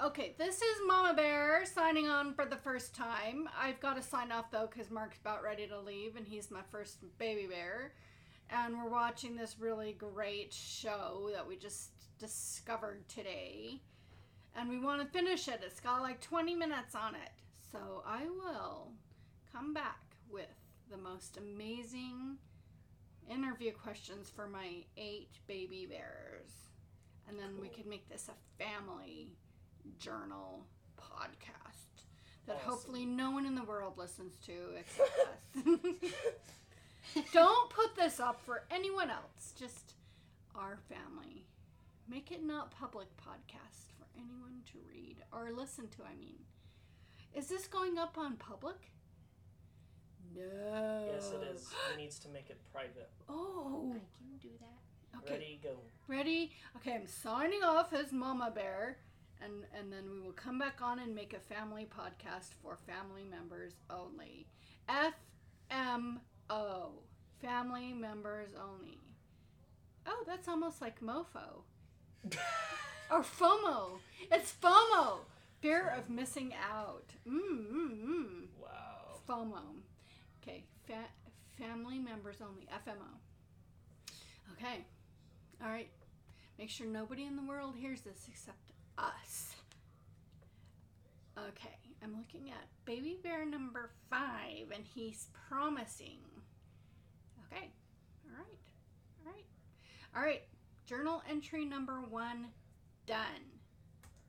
Okay, this is Mama Bear signing on for the first time. I've got to sign off though because Mark's about ready to leave and he's my first baby bear. And we're watching this really great show that we just discovered today. And we want to finish it. It's got like 20 minutes on it. So I will come back with the most amazing interview questions for my eight baby bears. And then we Cool. could make this a family journal podcast that Awesome. hopefully no one in the world listens to except us. Don't put this up for anyone else, just our family. Make it not public podcast for anyone to read or listen to, I mean. Is this going up on public? No. Yes, it is. He needs to make it private. Oh. I can do that. Okay. Ready, go. Ready? Okay, I'm signing off as Mama Bear, and and then we will come back on and make a family podcast for family members only. F M O, family members only. Oh, that's almost like mofo or FOMO. It's FOMO, fear of missing out. Mm mm mm. Wow. FOMO. Okay, fa- family members only. FMO. Okay. All right. Make sure nobody in the world hears this except us. Okay, I'm looking at baby bear number five, and he's promising. Okay. All right. All right. All right. Journal entry number one done.